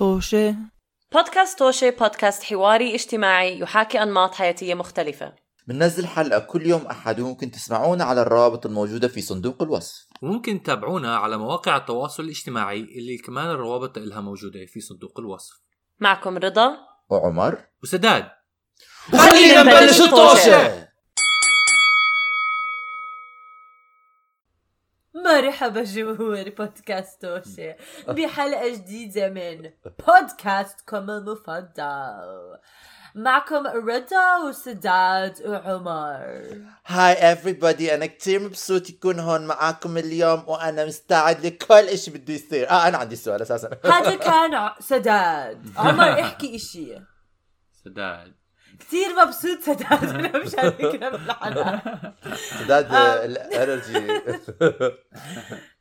طوشة. بودكاست توشي بودكاست حواري اجتماعي يحاكي أنماط حياتية مختلفة. بننزل حلقة كل يوم أحد. وممكن تسمعونا على الروابط الموجودة في صندوق الوصف. وممكن تتابعونا على مواقع التواصل الاجتماعي اللي كمان الروابط لها موجودة في صندوق الوصف. معكم رضا وعمر. وسداد. خلينا نبلش الطوشة. مرحبا جمهور بودكاست توشي. بحلقة جديدة من بودكاستكم المفضل. معكم رضا وسداد وعمر. هاي everybody. أنا كتير مبسوط يكون هون معاكم اليوم وأنا مستعد لكل إشي بده يصير. آه أنا عندي سؤال أساسا. هذا كان سداد. عمر احكي إشي. سداد. كثير مبسوط سداد أنا مشاركنا بالحلقة سداد. ال energy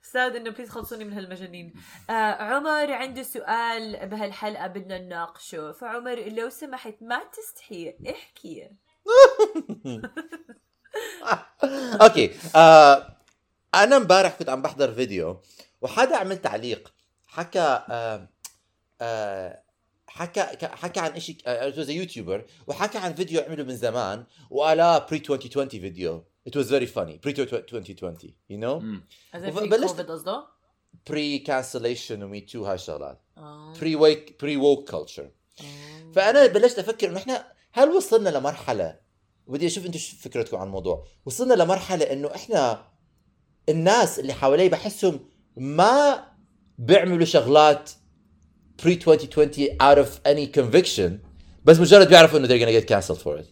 أستاذ إنه please خلصوني من هالمجانين. آه عمر عنده سؤال بهالحلقة بدنا نناقشه. فعمر لو سمحت ما تستحي. احكي. okay. آه أنا امبارح كنت عم بحضر فيديو وحدا عمل تعليق حكى آه آه حكى حكى عن شيء uh, يوتيوبر وحكى عن فيديو عمله من زمان وقال pre 2020 فيديو it was very funny pre 2020 you know مم. إذا وب- في بلشت- كوفيد قصده؟ pre cancellation و me too هاي الشغلات pre wake pre woke culture آه. فأنا بلشت أفكر إنه إحنا هل وصلنا لمرحلة بدي أشوف أنتم شو فكرتكم عن الموضوع وصلنا لمرحلة إنه إحنا الناس اللي حوالي بحسهم ما بيعملوا شغلات pre 2020 out of any conviction بس مجرد بيعرفوا إنه they're gonna get cancelled for it.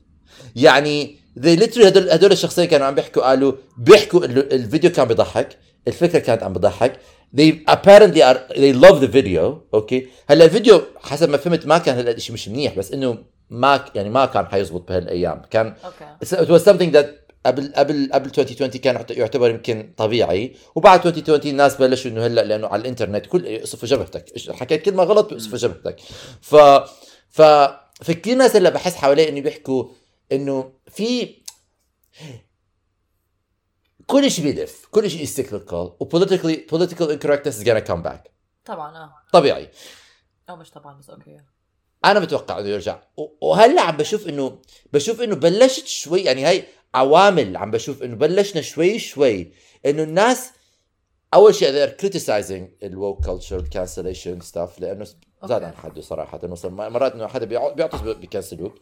يعني they literally هدول هدول الشخصين كانوا عم بيحكوا قالوا بيحكوا إنه الفيديو كان بيضحك الفكرة كانت عم بضحك. They apparently are they love the video okay هلا الفيديو حسب ما فهمت ما كان هلا الشيء مش منيح بس إنه ما يعني ما كان حيزبط بهالأيام. كان okay it was something that قبل قبل قبل 2020 كان يعت- يعتبر يمكن طبيعي وبعد 2020 الناس بلشوا إنه هلأ لأنه على الإنترنت كل يقصفوا جبهتك حكيت؟ كلمه غلط بيقصفوا جبهتك. ف ف في كثير ناس هلا بحس حواليه إنه بيحكوا إنه في كل شيء بيلف كل شيء is cyclical و politically political incorrectness is gonna come back. طبعا آه. طبيعي. أو مش طبعا بس okay. أنا متوقع إنه يرجع. وهلأ عم بشوف إنه بشوف إنه بلشت شوي يعني هاي عوامل عم بشوف إنه بلشنا شوي شوي إنه الناس أول شيء they're criticizing ال woke culture cancellation stuff لأنه زاد عن حده صراحة. صار مرات إنه حدا بيع- بيعطس بي cancel وك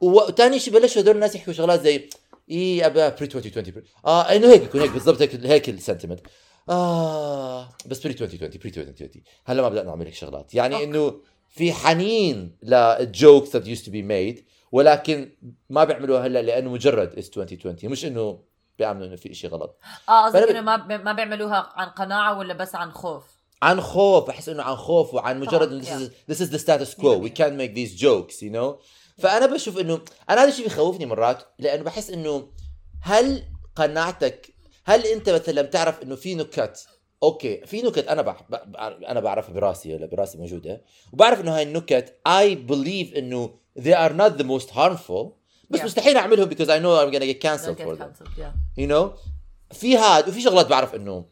وثاني شيء بلشوا هدول الناس يحكوا شغلات زي إيه ابا pre 2020 آه إنه هيك يكون هيك بالضبط هيك هيك ال sentiment آه بس pre 2020 pre 2020 هلأ ما بدنا نعمل هيك شغلات. يعني. إنه في حنين لل jokes that used to be made. ولكن ما بيعملوها هلا لأنه مجرد is 2020 مش إنه بيعملوا إنه في شيء غلط. آه قصدك ب- إنه ما ب- ما بيعملوها عن قناعة ولا بس عن خوف؟ عن خوف بحس إنه عن خوف وعن مجرد إنه this is, this is the status quo. We can't make these jokes you know? فأنا بشوف انه أنا هذا الشيء بيخوفني مرات لأنه بحس إنه هل قناعتك هل أنت مثلا بتعرف إنه في نكت؟ okay في نكت أنا بح... أنا بعرفها براسي ولا براسي موجودة وبعرف إنه هاي النكت I believe إنه they are not the most harmful بس Yeah. مستحيل اعملهم because I know I'm gonna get cancelled They'll for get them cancelled, yeah. you know في هاد وفي شغلات بعرف انه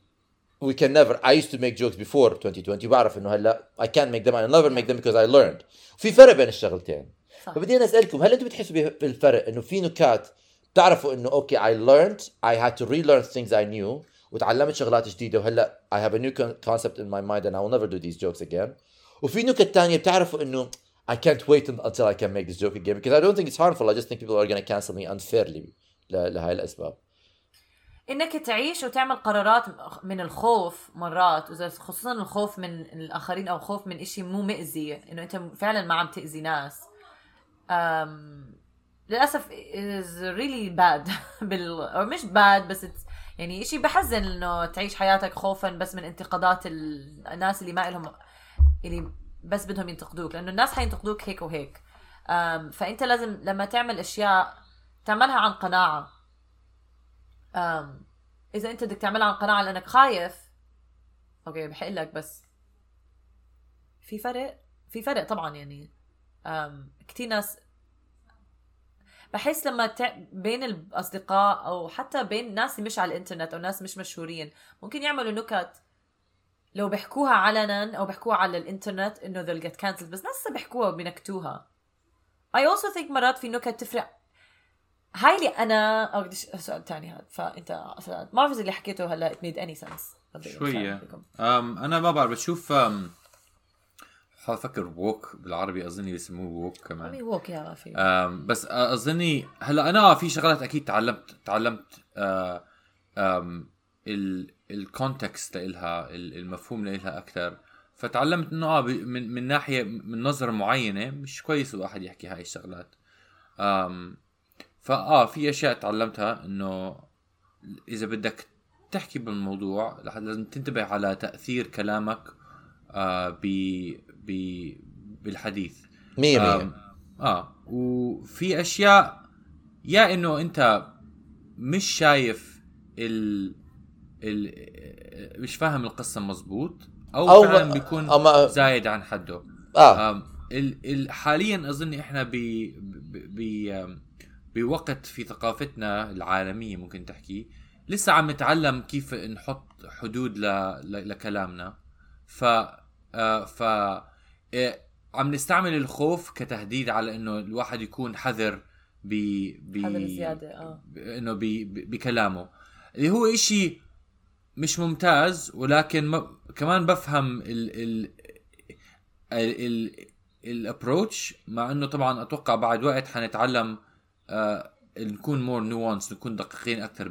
we can never I used to make jokes before 2020 بعرف انه هلا I can't make them I never make them because I learned في فرق بين الشغلتين صح. فبدي انا اسالكم هل انتم بتحسوا به- بالفرق انه في نكات بتعرفوا انه اوكي I learned I had to relearn things I knew وتعلمت شغلات جديده وهلا I have a new con- concept in my mind and I will never do these jokes again وفي نكت تانية بتعرفوا انه I can't wait until I can make this joke again because I don't think it's harmful. I just think people are going to cancel me unfairly ل- لهاي الأسباب. إنك تعيش وتعمل قرارات من الخوف مرات وإذا خصوصا الخوف من الآخرين أو خوف من إشي مو مأذي إنه أنت فعلا ما عم تأذي ناس. أم... للأسف is really bad بال أو مش bad بس it's... يعني إشي بحزن إنه تعيش حياتك خوفا بس من انتقادات ال- الناس اللي ما لهم اللي بس بدهم ينتقدوك لأنه الناس حينتقدوك هيك وهيك. فأنت لازم لما تعمل أشياء تعملها عن قناعة. إذا أنت بدك تعملها عن قناعة لأنك خايف أوكي بحق لك بس في فرق في فرق طبعا يعني. كثير ناس بحس لما تع... بين الأصدقاء أو حتى بين ناس مش على الإنترنت أو ناس مش مشهورين ممكن يعملوا نكت لو بيحكوها علنا أو بيحكوها على الإنترنت إنه they'll get cancelled بس ناس لسه بيحكوها وبينكتوها. I also think مرات في نكت تفرق. هاي اللي أنا أو بدي سؤال ثاني هذا فأنت ما بعرف اللي حكيته هلأ it made any sense. شوية. أم أنا ما بعرف بشوف أم، حاول أفكر woke بالعربي أظني بيسموه woke كمان. woke يا في بس أظني هلأ أنا في شغلات أكيد تعلمت تعلمت آه، أم ال context لإلها ال- المفهوم لإلها أكثر فتعلمت إنه آه من من ناحية من نظرة معينة مش كويس الواحد يحكي هاي الشغلات. أم فاه في أشياء تعلمتها إنه إذا بدك تحكي بالموضوع لازم تنتبه على تأثير كلامك آه ب ب بالحديث. مية آه, مية آه وفي أشياء يا إنه أنت مش شايف ال مش فاهم القصة مزبوط أو, أو فعلا بيكون أو ما- زايد عن حده. آه. آم، ال ال حاليا أظن إحنا ب ب بوقت في ثقافتنا العالمية ممكن تحكي لسه عم نتعلم كيف نحط حدود ل ل لكلامنا. ف آه، ف آه، عم نستعمل الخوف كتهديد على إنه الواحد يكون حذر ب ب حذر زيادة آه. ب- إنه ب- ب- بكلامه. اللي هو إشي مش ممتاز ولكن ما كمان بفهم ال ال ال ال ال approach مع إنه طبعا أتوقع بعد وقت حنتعلم آه نكون more nuanced نكون دقيقين أكثر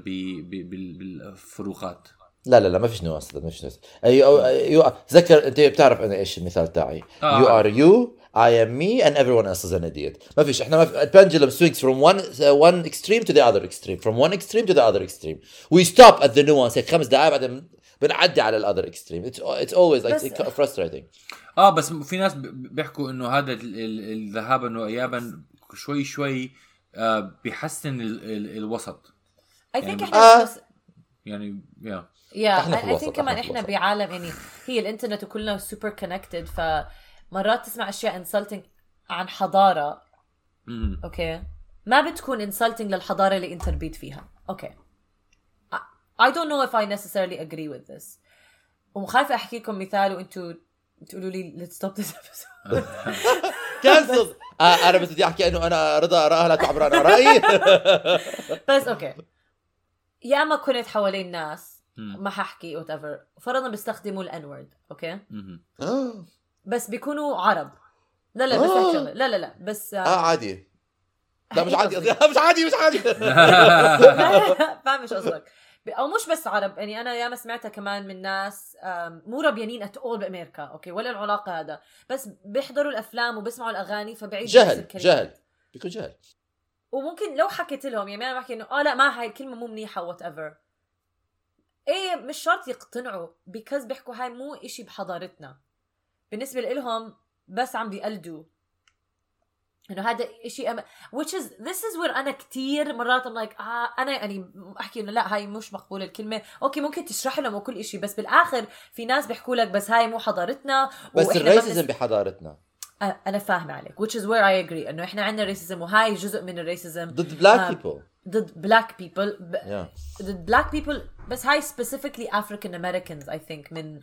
بالفروقات. لا لا لا ما فيش nuance ما فيش nuance. أيوة أيوة تذكر أنت بتعرف أنا إيش المثال تاعي. آه. you are you I am me and everyone else is an idiot. ما فيش إحنا ما في pendulum swings from one uh, one extreme to the other extreme. From one extreme to the other extreme. We stop at the nuance هيك خمس دقائق بعدين بنعدي على ال other extreme. It's it's always like بس- it's frustrating. آه بس في ناس بيحكوا إنه هذا ال- ال- الذهاب إنه ايابا شوي شوي آه بيحسن ال ال الوسط. اي ثينك يعني- إحنا آه. يعني يا يا اي ثينك كمان إحنا. بعالم يعني هي الإنترنت وكلنا super connected فمرات تسمع أشياء insulting عن حضارة. okay ما بتكون insulting للحضارة اللي انت ربيت فيها okay I don't know if I necessarily agree with this. وخايفه احكي لكم مثال وانتوا تقولوا لي let's stop this episode. cancel آه أنا بس بدي أحكي إنه أنا رضا اراها لا تعبر عن ارائي بس أوكي يا اما كنت حوالين ناس. ما ححكي whatever فرضا بيستخدموا ال N word okay. آه. بس بيكونوا عرب. لا لا بس آه. هيك شغلة. لا لا لا بس آه، عادي. لا مش عادي. مش عادي مش عادي. فاهم إيش قصدك. أو مش بس عرب يعني أنا ياما سمعتها كمان من ناس مو ربيانين at all بأمريكا okay ولا العلاقة هذا. بس بيحضروا الأفلام وبيسمعوا الأغاني فبعيدوا نفس جهل. جهل. بيكون جهل. وممكن لو حكيت لهم يعني أنا بحكي إنه آه لا ما هاي الكلمة مو منيحة whatever إيه مش شرط يقتنعوا because بيحكوا هاي مو إشي بحضارتنا. بالنسبة لهم بس عم بيقلدوا إنه هذا إشي أم... which is this is where أنا كتير مرات I'm like آه أنا يعني أحكي إنه لا هاي مش مقبولة الكلمة. أوكي ممكن تشرح لهم وكل إشي بس بالآخر في ناس بيحكوا لك بس هاي مو حضارتنا. بس ال racism بنس- بحضارتنا. أنا فاهمة عليك which is where I agree إنه إحنا عندنا racism وهاي جزء من ال racism ضد black آه، people ضد black people Yeah. ضد black people بس هاي specifically African Americans I think من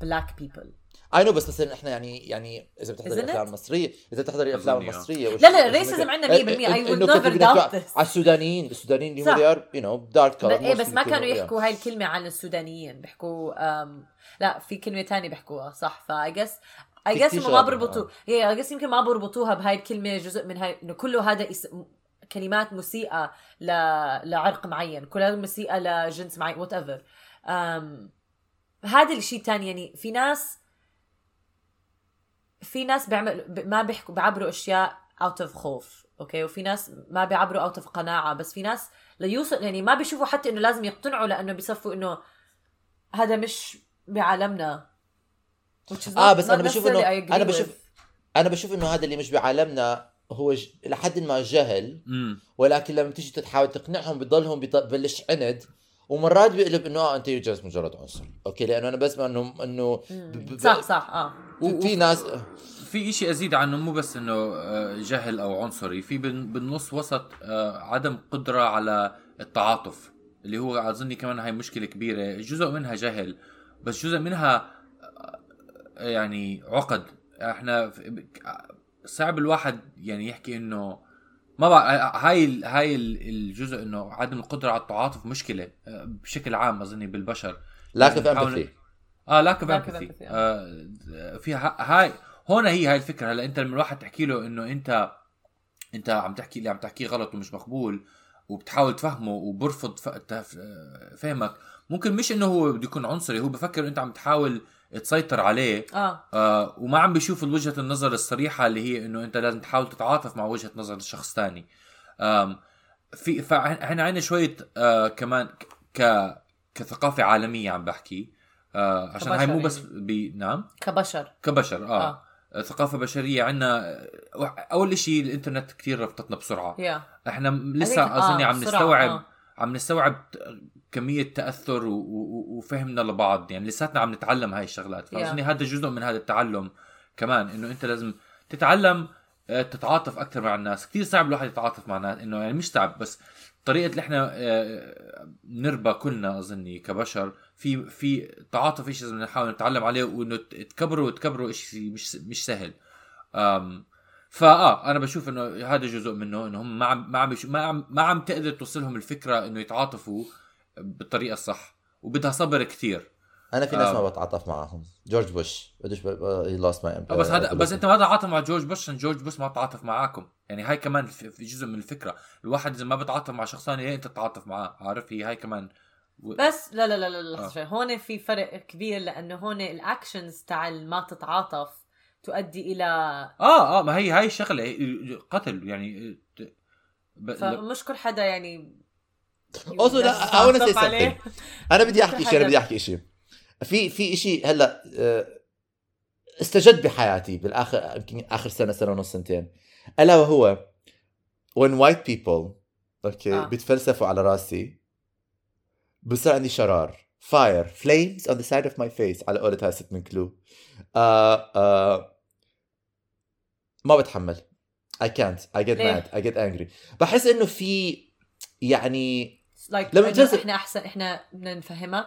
black people you know بس مثلا إحنا يعني يعني إذا بتحضري it? المصريه إذا بتحضري. المصريه وش- لا، لا، ال racism عندنا 100%. I إن- would إنه never كيف بيحكوا doubt this. على السودانيين السودانيين اللي. هم they are you know dark color إيه بس ما كانوا. يحكوا هاي الكلمة عن السودانيين بيحكوا لا في كلمة تانية بيحكوها صح فاي جس اي جس ما بربطوا هي I guess يمكن ما بربطوها بهاي الكلمة جزء من هاي إنه كله هذا اس... كلمات مسيئة ل... لعرق معين كلها مسيئة لجنس معين whatever هذا الشيء الثاني يعني في ناس في ناس بيعمل ما بيحكوا بيعبروا أشياء out of خوف okay وفي ناس ما بيعبروا out of قناعة بس في ناس ليوصل يعني ما بيشوفوا حتى إنه لازم يقتنعوا لأنه بيصفوا إنه هذا مش بعالمنا. آه بس أنا بشوف انه أنا. بشوف أنا بشوف إنه هذا اللي مش بعالمنا هو ج... لحد ما جهل مم. ولكن لما تيجي تحاول تقنعهم بضلهم ببلش عند ومرات بيقلب إنه آه أنت جالس مجرد عنصر أوكي لأنه أنا بسمع انه إنه ب- ب- صح صح آه في- في ناس في إشي أزيد عنه مو بس إنه آه، جهل أو عنصري في بال- بالنص وسط آه، عدم قدرة على التعاطف اللي هو اظني كمان هاي مشكلة كبيرة جزء منها جهل بس جزء منها يعني عقد. إحنا في- صعب الواحد يعني يحكي إنه ما بقى هاي ال- هاي ال- الجزء إنه عدم القدرة على التعاطف مشكلة آه، بشكل عام أظني بالبشر. Lack of نحاول- empathy آه lack of Lack of empathy empathy، آه. فيها هاي هون هي هاي الفكرة. هلا أنت لما الواحد تحكي له إنه انت أنت عم تحكي اللي عم تحكيه غلط ومش مقبول وبتحاول تفهمه وبرفض تف- فهمك ممكن مش إنه هو بده يكون عنصري هو بفكر أنت عم تحاول تسيطر عليه. آه. آه وما عم بيشوف وجهة النظر الصريحة اللي هي إنه أنت لازم تحاول تتعاطف مع وجهة نظر الشخص ثاني آم في فاحنا عندنا شوية آه كمان ك كثقافة عالمية عم بحكي. آه عشان هاي مو بس كبشر ب... نعم؟ كبشر. كبشر آه, آه. ثقافة بشرية عندنا أول شيء الإنترنت كتير ربطتنا إحنا م- عليك- لسه آه، اظني عم بسرعة، نستوعب آه. عم نستوعب كمية تأثر وفهمنا لبعض. يعني لساتنا عم نتعلم هاي الشغلات. فأظني هذا جزء من هذا التعلم كمان إنه أنت لازم تتعلم آه، تتعاطف أكثر مع الناس. كثير صعب الواحد يتعاطف مع الناس إنه يعني مش صعب بس طريقة اللي إحنا آه، نربى كلنا أظني كبشر في في تعاطف شيء لازم نحاول نتعلم عليه وإنه ت- تكبره وتكبره شيء مش مش سهل. فاه أنا بشوف إنه هذا جزء منه إنه هم ما عم ما عم بيش- ما عم ما عم تقدر توصلهم الفكرة إنه يتعاطفوا. بالطريقة الصح وبدها صبر كثير أنا في ناس آه. ما بتعاطف معهم. جورج بوش. بدوش هي لاست ماي بس هذا بس أنت ما تعاطف مع جورج بوش عشان جورج بوش ما تعاطف معاكم. يعني هاي كمان في في جزء من الفكرة. الواحد إذا ما بتعاطف مع شخص ثاني أنت تتعاطف معاه. عارف؟ هي هاي كمان. و... بس لا لا لا لا لحظة آه. هون في فرق كبير لأنه هون الاكشنز تاع ما تتعاطف تؤدي إلى آه آه ما هي هاي الشغله قتل. يعني ت- ب... فمش كل حدا يعني Also لا يتعاطف عليه. something أنا بدي أحكي شيء أنا. بدي أحكي شيء. في في شيء هلأ آه، استجد بحياتي بالآخر يمكن آخر سنة سنة ونص سنتين. ألا وهو when white people okay آه. بيتفلسفوا على راسي بصير عندي شرار. Fire flames on the side of my face. على قولة هاست من Clue آه آه ما بتحمل. I can't. I get mad. I get angry. بحس إنه في يعني like لما تنزل- إحنا احسن إحنا بدنا نفهمك.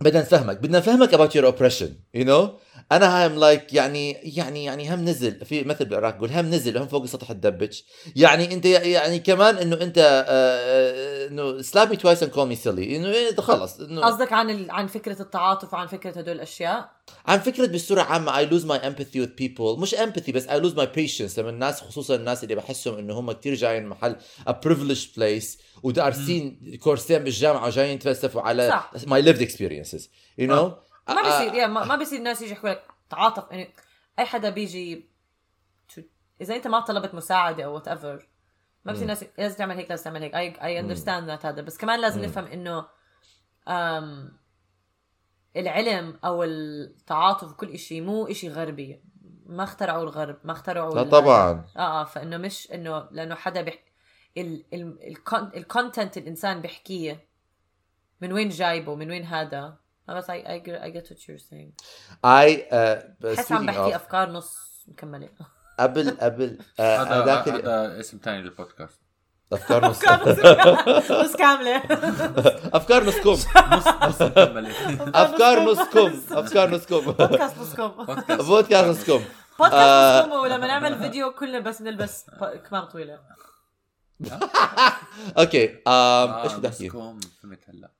بدنا نفهمك. بدنا نفهمك about your oppression you know? أنا هم like يعني يعني يعني هم نزل في مثل بالعراق يقول هم نزل هم فوق سطح الدبج. يعني أنت يعني كمان إنه أنت آه، آه، إنه slap me twice and call me silly. إنه خلص إنه قصدك عن ال... عن فكرة التعاطف وعن فكرة هدول الأشياء؟ عن فكرة بصورة عامة I lose my empathy with people. مش empathy بس I lose my patience. لما الناس خصوصا الناس اللي بحسهم إنه هم كتير جايين محل a privileged place ودارسين كورسين بالجامعة وجايين يتفلسفوا على my lived experiences. You know ما آه، بيصير يعني ما ما بيصير الناس يجي يحكوا لك تعاطف يعني أي حدا بيجي إذا أنت ما طلبت مساعدة أو whatever ما بصير الناس لازم تعمل هيك لازم تعمل هيك. I I understand that هذا بس كمان لازم. نفهم إنه أم العلم أو التعاطف وكل شيء مو شيء غربي. ما اخترعوا الغرب ما اخترعوا لا طبعا. آه آه فإنه مش إنه لأنه حدا بيحكي ال ال ال content الإنسان بيحكيه من وين جايبه من وين هذا. آه، بس I, I, get- I get what you're saying. I uh, بحس عم بحكي of أفكار نص مكملة. قبل قبل uh, هذا هذاك هذا اسم ثاني للبودكاست. أفكار نص نص كاملة. أفكار نص كم نص نص مكمل أفكار نص كم أفكار نص كم بودكاست نصكم. بودكاست. بودكاست نص كم بودكاست آه. نصكم ولما نعمل فيديو كلنا بس نلبس كمام طويلة. أوكي آه، إيش بدي أحكي؟ نصكم فهمت هلا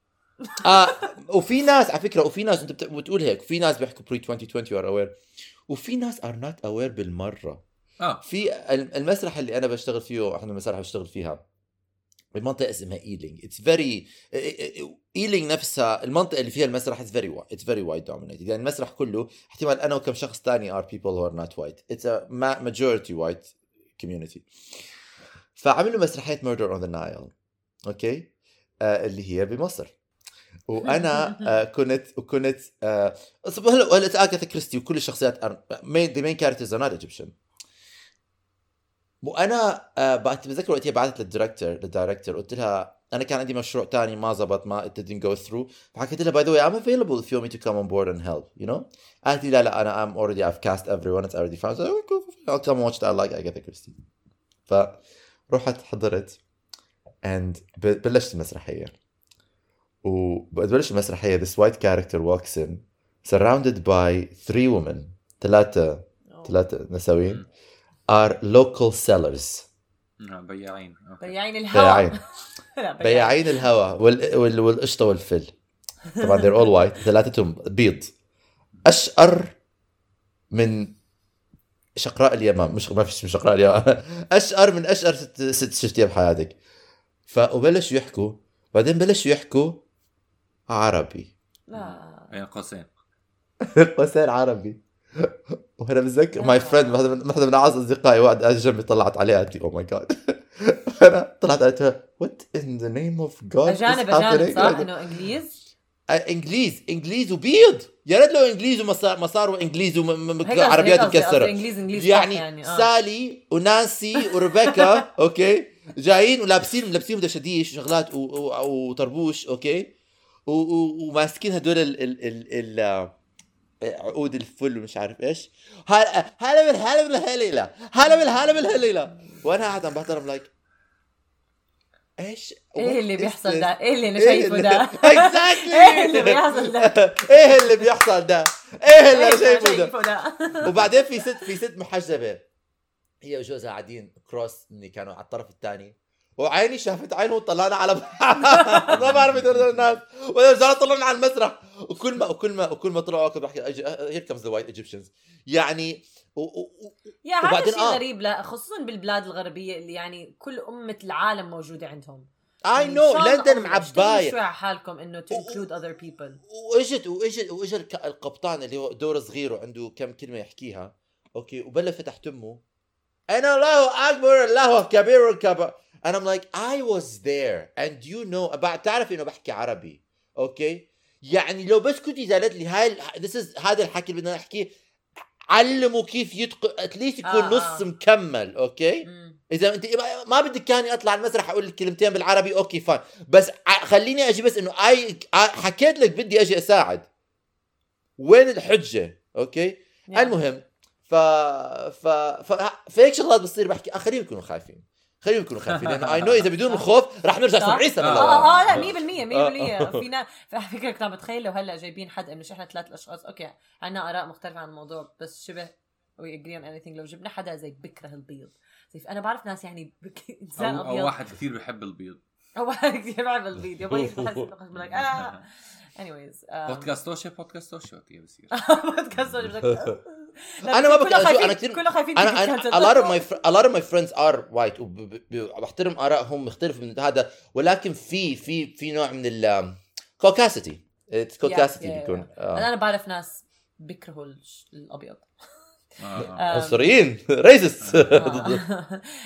آه وفي ناس على فكرة وفي ناس انت بت- بتقول هيك في ناس بيحكوا pre 2020 are aware وفي ناس are not aware بالمرة. آه. في ال- المسرح اللي أنا بشتغل فيه إحنا المسرح بشتغل فيها بمنطقه اسمها ايلينج it's very ايلينج نفسها المنطقة اللي فيها المسرح it's very it's very white dominated يعني المسرح كله احتمال أنا وكم شخص ثاني are people who are not white it's majority white community فعملوا مسرحية Murder on the Nile okay اللي هي بمصر. وأنا آه كنت وكنت آه هلا اغاثا كريستي وكل الشخصيات main the main characters are not Egyptian وأنا آه بتذكر وقتها بعثت لل director لل director قلت لها أنا كان عندي مشروع تاني ما زبط ما it didn't go through. فحكيت لها by the way I'm available if you want me to come on board and help you know قالت لي لا لا أنا I'm already I've cast everyone it's already found so, "Okay, cool, cool, I'll come watch that I like Agatha Christie فرحت حضرت and بلشت المسرحية. وبلش المسرحية this white character walks in surrounded by three women ثلاثة ثلاثة نسوين are local sellers. آه، بياعين. بياعين الهواء. بياعين. بياعين. الهواء وال... وال... والقشطة والفل. طبعا they're all white ثلاثتهم بيض. أشقر من شقراء اليمام مش ما فيش من شقراء اليمام أشقر من أشقر ست, ست شفتيها بحياتك. فبلشوا يحكوا بعدين بلشوا يحكوا عربي. لا. بين قوسين. قوسين عربي. وأنا بتذكر ماي فريند واحدة من أعز أصدقائي واحد قاعد جنبي طلعت عليها قالت لي أو ماي جاد أنا طلعت قالت لها وات ان ذا نيم اوف جاد أجانب أجانب صح؟ إنه إنجليز؟ إنجليز إنجليز وبيض. يا ريت لو إنجليز وما ما صاروا انجليز وعربيات مكسرة. إنجليز إنجليز يعني, يعني آه. سالي ونانسي وريبيكا okay؟ جايين ولابسين لابسين دشديش وشغلات وطربوش okay؟ وماسكين هدول ال ال ال ال عقود الفل ومش عارف إيش. هلا هلا بال هلا بالهليله هلا بال هلا بالهليله وأنا قاعد عم بحضر like إيش؟ إيه اللي بيحصل? ده؟ إيه اللي أنا شايفه ده؟ Exactly. إيه اللي بيحصل ده؟ إيه اللي بيحصل ده؟ إيه اللي أنا شايفه ده؟ وبعدين في ست في ست محجبة. هي وجوزها قاعدين across مني كانوا على الطرف الثاني وعيني شافت عينه وطلعنا على ما بعرف الناس. ورجعنا طلعنا على المسرح. وكل ما وكل ما وكل ما طلعوا كنت بحكي here comes the white Egyptians يعني و- و- و- يا هذا شيء آه. غريب. لا خصوصا بالبلاد الغربية اللي يعني كل أمة العالم موجودة عندهم. I know لندن معبايه شوي على حالكم إنه to include other people. واجت واجت الك- القبطان اللي هو دور صغير وعنده كم كلمة يحكيها. okay وبلا فتح تمه أنا الله أكبر الله كبير الكبر أنا I'm like I was there. And you know بعد تعرف إنه بحكي عربي. okay يعني لو بس كنت قالت لي هاي this is هذا الحكي اللي بدنا نحكيه علموا كيف يتقن at least يكون آه، نص آه. مكمل. okay مم. إذا انت ما- بدك كاني اطلع على المسرح أقول لك كلمتين بالعربي okay fine بس خليني أجي بس إنه اي حكيت لك بدي أجي أساعد. وين الحجة؟ okay يعني. المهم ف ف ف فهيك شغلات بتصير بحكي آه خليهم يكونوا خايفين. خليهم يكونوا خايفين. لأنه you know إذا بدون الخوف رح نرجع صح. 70 سنه آه. لورا آه آه لا 100% 100% آه. فينا على فكرة كنت عم بتخيل لو هلأ جايبين حد مش إحنا ثلاث أشخاص. okay عندنا آراء مختلفة عن الموضوع بس شبه we agree on anything. لو جبنا حدا زي بكره البيض. زي أنا بعرف ناس يعني. إنسان أو, أو أبيض. واحد كثير بيحب البيض. أو واحد كثير بحب البيض. يبغى بحس لك آه. Anyways بودكاست توشي بودكاست توشي وقت بصير. بودكاست بدك- لا، أنا ما خايفين- أنا كتير- كله خايفين أنا أنا a lot of my a lot of my friends are white وبحترم آرائهم مختلف من هذا. ولكن في في في نوع من ال كوكاسيتي بيكون. آه. أنا بعرف ناس بيكرهوا الأبيض. آه، آه. عنصريين ريزست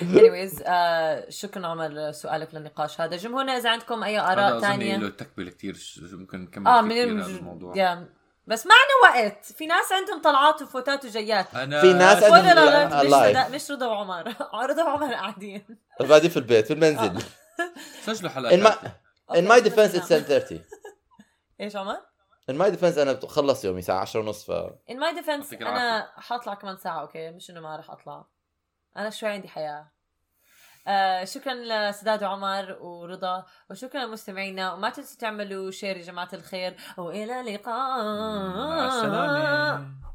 anyways آه شكرا عمر سؤالك للنقاش هذا. جمهورنا إذا عندكم أي آراء أظن ثانية. له تكملة كثير ممكن نكمل آه فيه من كثير الموضوع. بس معنا وقت. في ناس عندهم طلعات وفوتات وجيات. أنا في ناس عندهم لا لا مش. رضا مش رضا وعمر. رضا وعمر قاعدين. بعدين في البيت في المنزل. سجلوا in حلقات in my defense it's 10:30 إيش عمر؟ in my defense أنا بخلص يومي الساعة 10 ونص ف my defense يعطيك أنا حاطلع كمان ساعة okay؟ مش إنه ما راح أطلع. أنا شوي عندي حياة. آه شكرا لسداد وعمر ورضا وشكرا لمستمعينا وما تنسوا تعملوا share يا جماعة الخير وإلى اللقاء. مع السلامة.